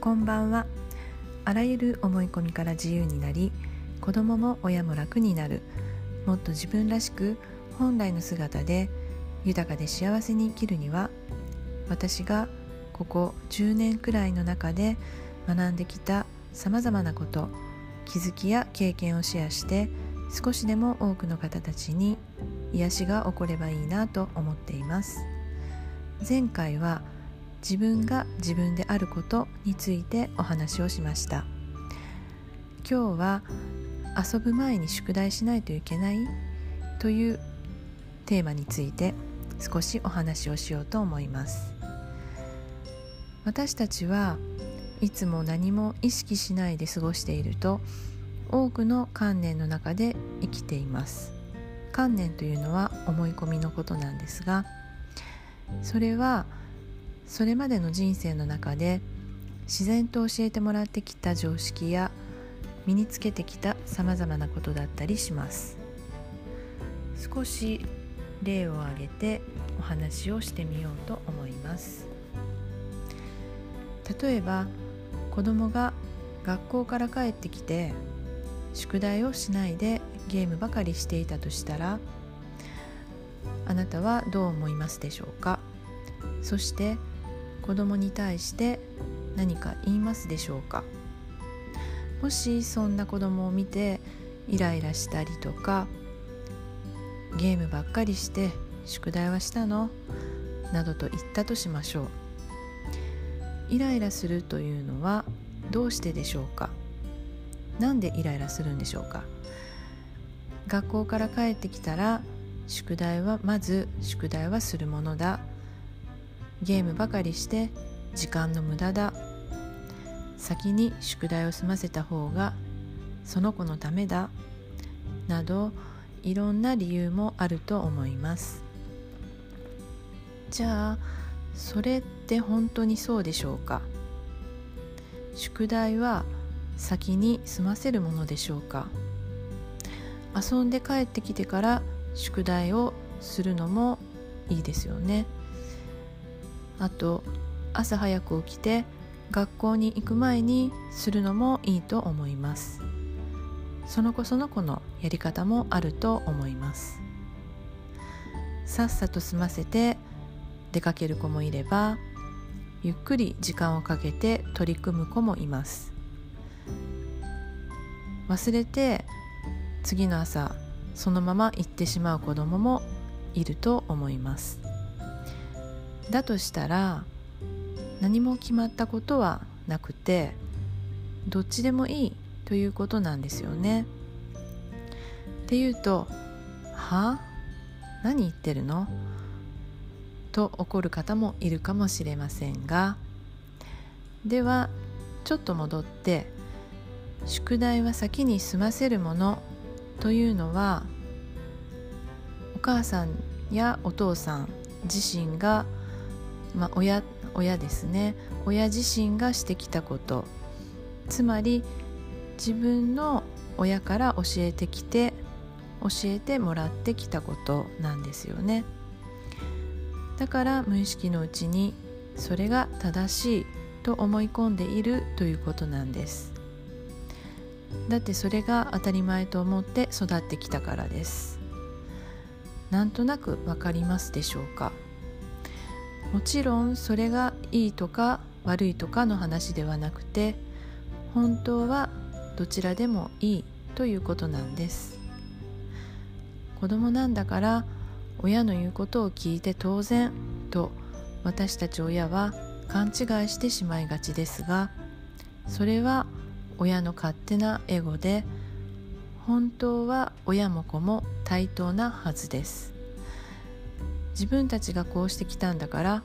こんばんは。あらゆる思い込みから自由になり子供も親も楽になる。もっと自分らしく本来の姿で豊かで幸せに生きるには私がここ10年くらいの中で学んできたさまざまなこと気づきや経験をシェアして少しでも多くの方たちに癒しが起こればいいなと思っています。前回は「自分が自分であることについてお話をしました。今日は遊ぶ前に宿題しないといけないというテーマについて少しお話をしようと思います。私たちはいつも何も意識しないで過ごしていると多くの観念の中で生きています。観念というのは思い込みのことなんですがそれはそれまでの人生の中で自然と教えてもらってきた常識や身につけてきたさまざまなことだったりします。少し例を挙げてお話をしてみようと思います。例えば子供が学校から帰ってきて宿題をしないでゲームばかりしていたとしたらあなたはどう思いますでしょうか？そして子供に対して何か言いますでしょうか？もしそんな子供を見てイライラしたりとかゲームばっかりして宿題はしたの？などと言ったとしましょう。イライラするというのはどうしてでしょうか？なんでイライラするんでしょうか？学校から帰ってきたら宿題はまず宿題はするものだ。ゲームばかりして時間の無駄だ。先に宿題を済ませた方がその子のためだ。などいろんな理由もあると思います。じゃあそれって本当にそうでしょうか？宿題は先に済ませるものでしょうか？遊んで帰ってきてから宿題をするのもいいですよね。あと朝早く起きて学校に行く前にするのもいいと思います。その子その子のやり方もあると思います。さっさと済ませて出かける子もいればゆっくり時間をかけて取り組む子もいます。忘れて次の朝そのまま行ってしまう子供もいると思います。だとしたら何も決まったことはなくてどっちでもいいということなんですよね。っていうと「は？何言ってるの?」と怒る方もいるかもしれませんがではちょっと戻って宿題は先に済ませるものというのはお母さんやお父さん自身がまあ、親親ですね。親自身がしてきたこと。つまり自分の親から教えてきて教えてもらってきたことなんですよね。だから無意識のうちにそれが正しいと思い込んでいるということなんです。だってそれが当たり前と思って育ってきたからです。なんとなくわかりますでしょうか？もちろんそれがいいとか悪いとかの話ではなくて本当はどちらでもいいということなんです。子供なんだから親の言うことを聞いて当然と私たち親は勘違いしてしまいがちですがそれは親の勝手なエゴで本当は親も子も対等なはずです。自分たちがこうしてきたんだから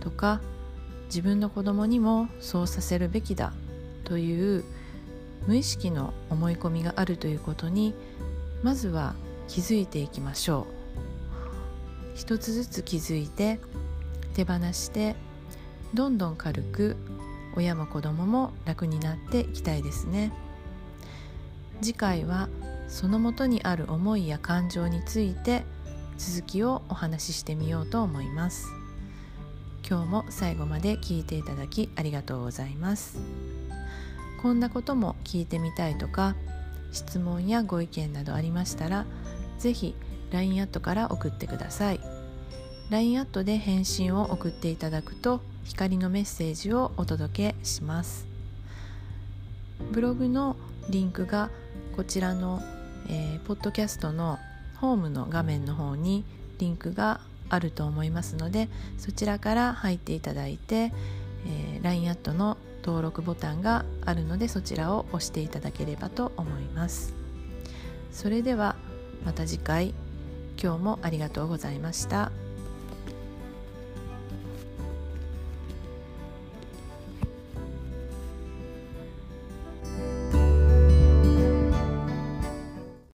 とか自分の子供にもそうさせるべきだという無意識の思い込みがあるということにまずは気づいていきましょう。一つずつ気づいて手放してどんどん軽く親も子供も楽になっていきたいですね。次回はそのもとにある思いや感情について続きをお話ししてみようと思います。今日も最後まで聞いていただきありがとうございます。こんなことも聞いてみたいとか質問やご意見などありましたら是非 LINE アットから送ってください。LINE アットで返信を送っていただくと光のメッセージをお届けします。ブログのリンクがこちらの、えー、ポッドキャストのホームの画面の方にリンクがあると思いますのでそちらから入っていただいて、えー、LINE アットの登録ボタンがあるのでそちらを押していただければと思いますそれではまた次回今日もありがとうございました。